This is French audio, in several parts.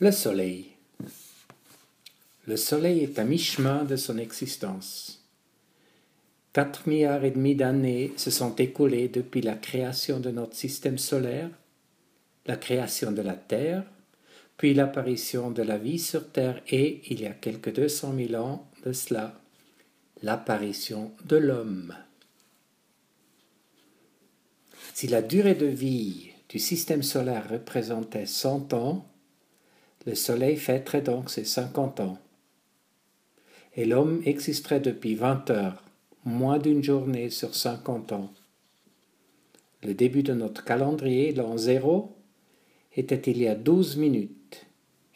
Le soleil. Le soleil est à mi-chemin de son existence. Quatre milliards et demi d'années se sont écoulées depuis la création de notre système solaire, la création de la Terre, puis l'apparition de la vie sur Terre et, il y a deux cent mille ans de cela, l'apparition de l'homme. Si la durée de vie du système solaire représentait cent ans, le Soleil fêterait donc ses cinquante ans. Et l'homme existerait depuis vingt heures, moins d'une journée sur cinquante ans. Le début de notre calendrier, l'an zéro, était il y a douze minutes,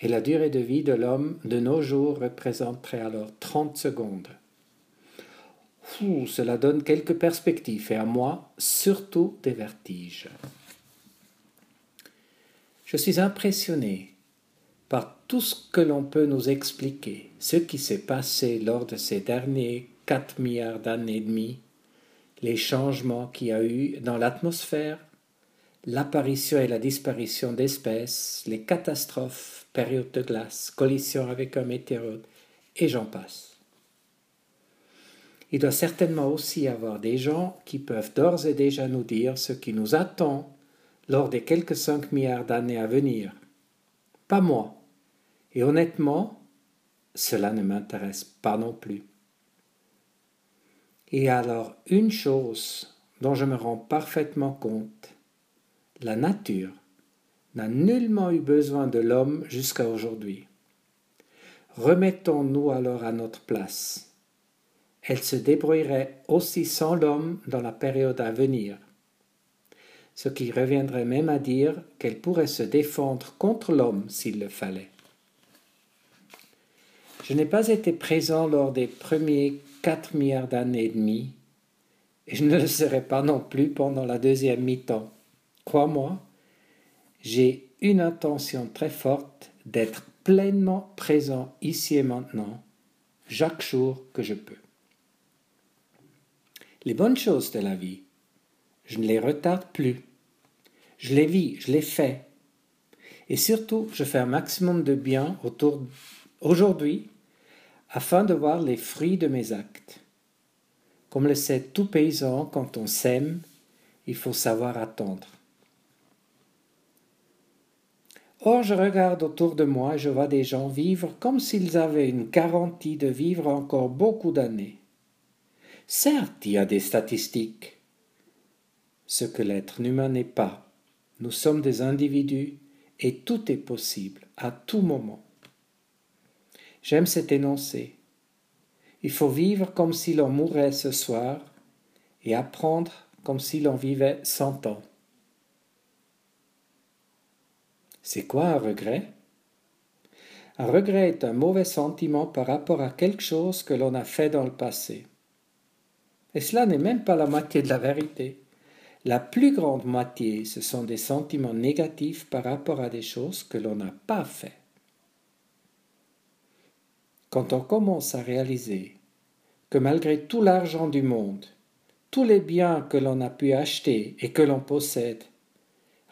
et la durée de vie de l'homme de nos jours représenterait alors trente secondes. cela donne quelques perspectives, et à moi, surtout des vertiges. Je suis impressionné tout ce que l'on peut nous expliquer, ce qui s'est passé lors de ces derniers quatre milliards d'années et demie, les changements qu'il y a eu dans l'atmosphère, l'apparition et la disparition d'espèces, les catastrophes, périodes de glace, collisions avec un météorite, et j'en passe. Il doit certainement aussi y avoir des gens qui peuvent d'ores et déjà nous dire ce qui nous attend lors des quelques cinq milliards d'années à venir. Pas moi, et honnêtement, cela ne m'intéresse pas non plus. Et alors, une chose dont je me rends parfaitement compte, la nature n'a nullement eu besoin de l'homme jusqu'à aujourd'hui. Remettons-nous alors à notre place. Elle se débrouillerait aussi sans l'homme dans la période à venir, ce qui reviendrait même à dire qu'elle pourrait se défendre contre l'homme s'il le fallait. Je n'ai pas été présent lors des premiers quatre milliards d'années et demie, et je ne le serai pas non plus pendant la deuxième mi-temps. Crois-moi, j'ai une intention très forte d'être pleinement présent ici et maintenant, chaque jour que je peux. Les bonnes choses de la vie, je ne les retarde plus. Je les vis, je les fais. Et surtout, je fais un maximum de bien autour aujourd'hui afin de voir les fruits de mes actes. Comme le sait tout paysan, quand on sème, il faut savoir attendre. Or, je regarde autour de moi et je vois des gens vivre comme s'ils avaient une garantie de vivre encore beaucoup d'années. Certes, il y a des statistiques. Ce que l'être humain n'est pas. Nous sommes des individus et tout est possible à tout moment. J'aime cet énoncé. Il faut vivre comme si l'on mourait ce soir et apprendre comme si l'on vivait cent ans. C'est quoi un regret? Un regret est un mauvais sentiment par rapport à quelque chose que l'on a fait dans le passé. Et cela n'est même pas la moitié de la vérité. La plus grande moitié, ce sont des sentiments négatifs par rapport à des choses que l'on n'a pas fait. Quand on commence à réaliser que malgré tout l'argent du monde, tous les biens que l'on a pu acheter et que l'on possède,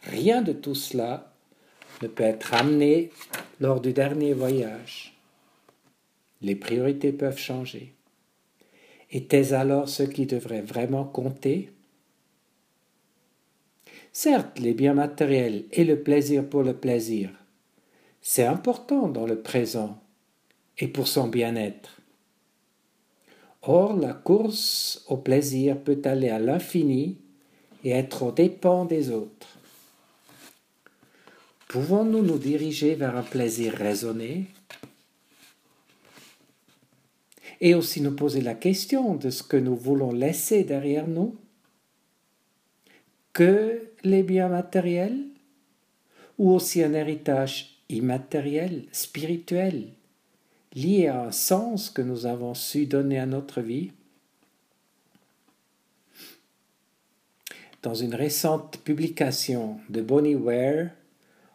rien de tout cela ne peut être amené lors du dernier voyage. Les priorités peuvent changer. Était-ce alors ce qui devrait vraiment compter? Certes, les biens matériels et le plaisir pour le plaisir, c'est important dans le présent, et pour son bien-être. Or, la course au plaisir peut aller à l'infini et être aux dépens des autres. Pouvons-nous nous diriger vers un plaisir raisonné? Et aussi nous poser la question de ce que nous voulons laisser derrière nous Que les biens matériels ou aussi un héritage immatériel, spirituel? Lié à un sens que nous avons su donner à notre vie. Dans une récente publication de Bonnie Ware,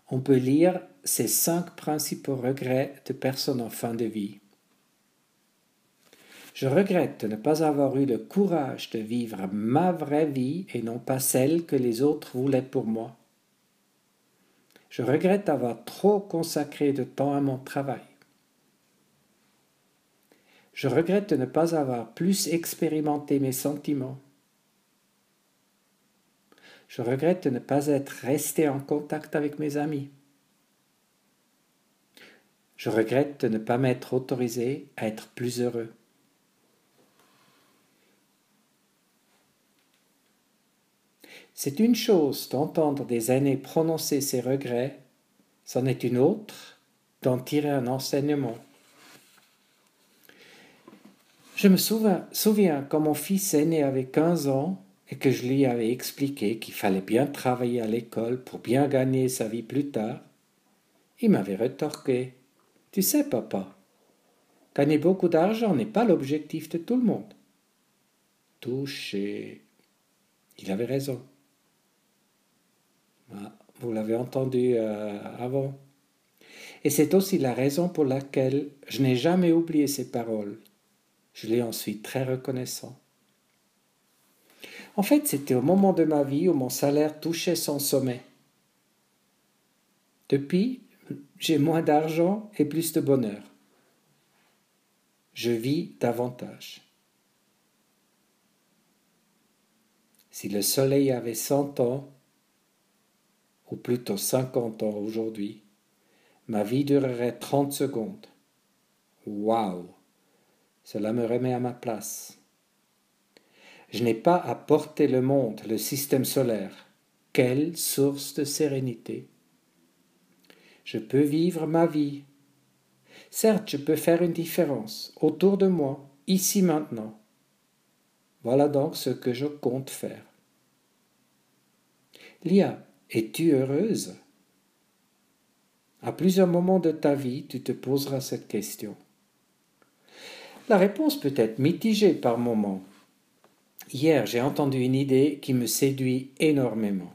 on peut lire ces cinq principaux regrets de personnes en fin de vie. Je regrette de ne pas avoir eu le courage de vivre ma vraie vie et non pas celle que les autres voulaient pour moi. Je regrette d'avoir trop consacré de temps à mon travail. Je regrette de ne pas avoir plus expérimenté mes sentiments. Je regrette de ne pas être resté en contact avec mes amis. Je regrette de ne pas m'être autorisé à être plus heureux. C'est une chose d'entendre des aînés prononcer ces regrets, c'en est une autre d'en tirer un enseignement. Je me souviens, quand mon fils aîné avait 15 ans et que je lui avais expliqué qu'il fallait bien travailler à l'école pour bien gagner sa vie plus tard, il m'avait retorqué. Tu sais, papa, gagner beaucoup d'argent n'est pas l'objectif de tout le monde. Touché. Il avait raison. Ah, vous l'avez entendu euh, avant. Et c'est aussi la raison pour laquelle je n'ai jamais oublié ces paroles. Je l'ai ensuite très reconnaissant. En fait, c'était au moment de ma vie où mon salaire touchait son sommet. Depuis, j'ai moins d'argent et plus de bonheur. Je vis davantage. Si le soleil avait cent ans, ou plutôt cinquante ans aujourd'hui, ma vie durerait trente secondes. Waouh Cela me remet à ma place. Je n'ai pas à porter le monde, le système solaire. Quelle source de sérénité. Je peux vivre ma vie. Certes, je peux faire une différence autour de moi, ici maintenant. Voilà donc ce que je compte faire. Lia, es-tu heureuse? À plusieurs moments de ta vie, tu te poseras cette question. La réponse peut être mitigée par moments. Hier, j'ai entendu une idée qui me séduit énormément.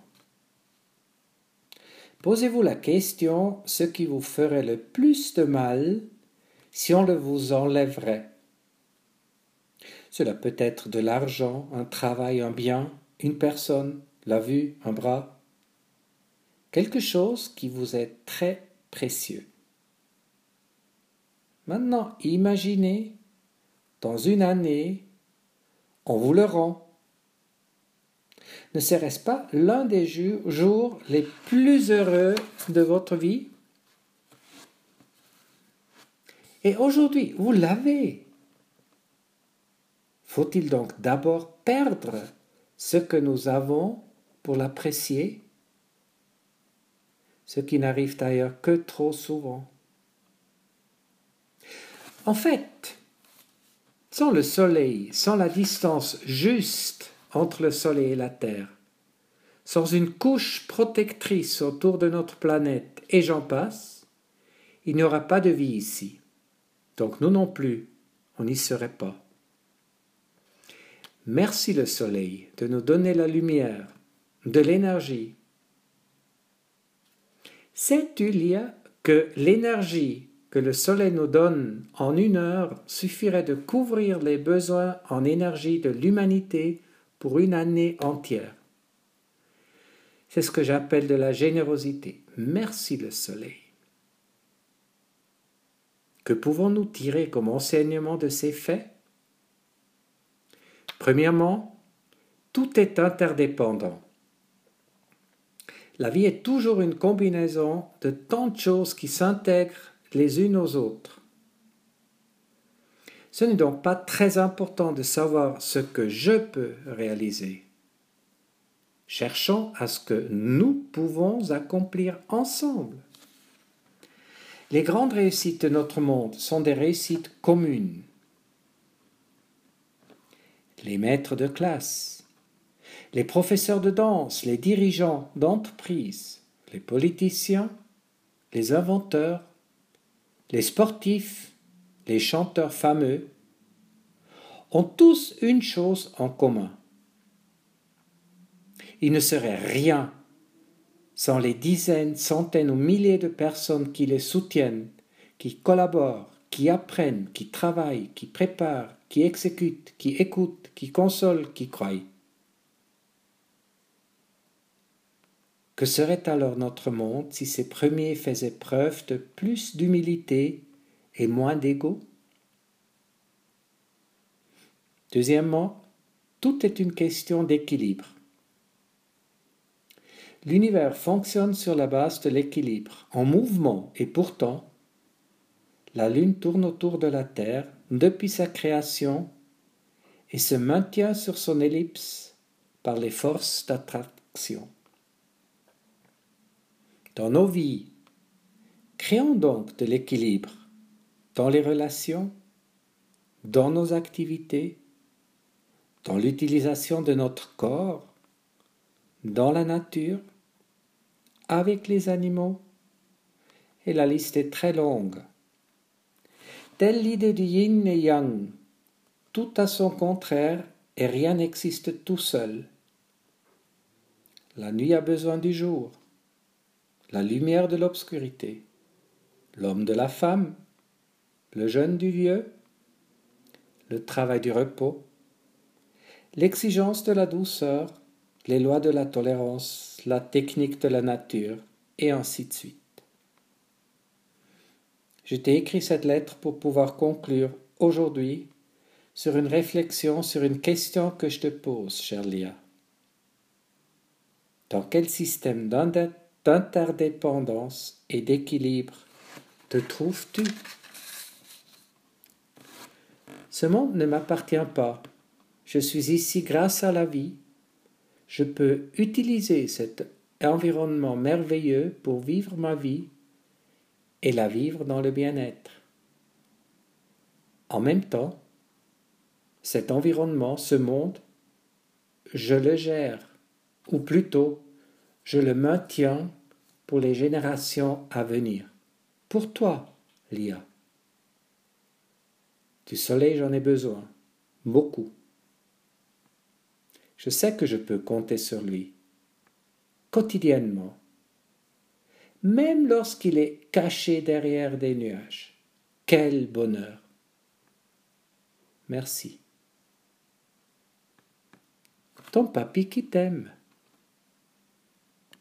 Posez-vous la question ce qui vous ferait le plus de mal si on le vous enlèverait. Cela peut être de l'argent, un travail, un bien, une personne, la vue, un bras, quelque chose qui vous est très précieux. Maintenant, imaginez, dans une année, on vous le rend. Ne serait-ce pas l'un des jours les plus heureux de votre vie? Et aujourd'hui, vous l'avez. Faut-il donc d'abord perdre ce que nous avons pour l'apprécier? Ce qui n'arrive d'ailleurs que trop souvent. En fait, sans le Soleil, sans la distance juste entre le Soleil et la Terre, sans une couche protectrice autour de notre planète, et j'en passe, il n'y aura pas de vie ici. Donc nous non plus, on n'y serait pas. Merci le Soleil de nous donner la lumière, de l'énergie. Sais-tu, Lia, que l'énergie que le Soleil nous donne en une heure suffirait de couvrir les besoins en énergie de l'humanité pour une année entière. C'est ce que j'appelle de la générosité. Merci le Soleil. Que pouvons-nous tirer comme enseignement de ces faits? Premièrement, tout est interdépendant. La vie est toujours une combinaison de tant de choses qui s'intègrent les unes aux autres. Ce n'est donc pas très important de savoir ce que je peux réaliser. Cherchons à ce que nous pouvons accomplir ensemble. Les grandes réussites de notre monde sont des réussites communes. Les maîtres de classe, les professeurs de danse, les dirigeants d'entreprise, les politiciens, les inventeurs, les sportifs, les chanteurs fameux, ont tous une chose en commun. Il ne serait rien sans les dizaines, centaines ou milliers de personnes qui les soutiennent, qui collaborent, qui apprennent, qui travaillent, qui préparent, qui exécutent, qui écoutent, qui consolent, qui croient. Que serait alors notre monde si ces premiers faisaient preuve de plus d'humilité et moins d'ego? Deuxièmement, tout est une question d'équilibre. L'univers fonctionne sur la base de l'équilibre, en mouvement, et pourtant, la Lune tourne autour de la Terre depuis sa création et se maintient sur son ellipse par les forces d'attraction. Dans nos vies, créons donc de l'équilibre dans les relations, dans nos activités, dans l'utilisation de notre corps, dans la nature, avec les animaux, et la liste est très longue. Telle l'idée du yin et yang, tout à son contraire et rien n'existe tout seul. La nuit a besoin du jour, la lumière de l'obscurité, l'homme de la femme, le jeune du vieux, le travail du repos, l'exigence de la douceur, les lois de la tolérance, la technique de la nature, et ainsi de suite. Je t'ai écrit cette lettre pour pouvoir conclure aujourd'hui sur une réflexion sur une question que je te pose, cher Lia. Dans quel système d'interdépendance et d'équilibre te trouves-tu? Ce monde ne m'appartient pas. Je suis ici grâce à la vie. Je peux utiliser cet environnement merveilleux pour vivre ma vie et la vivre dans le bien-être. En même temps, cet environnement, ce monde, je le gère, ou plutôt, je le maintiens pour les générations à venir. Pour toi, Lia. Du soleil, j'en ai besoin, beaucoup. Je sais que je peux compter sur lui, quotidiennement, même lorsqu'il est caché derrière des nuages. Quel bonheur. Merci. Ton papy qui t'aime.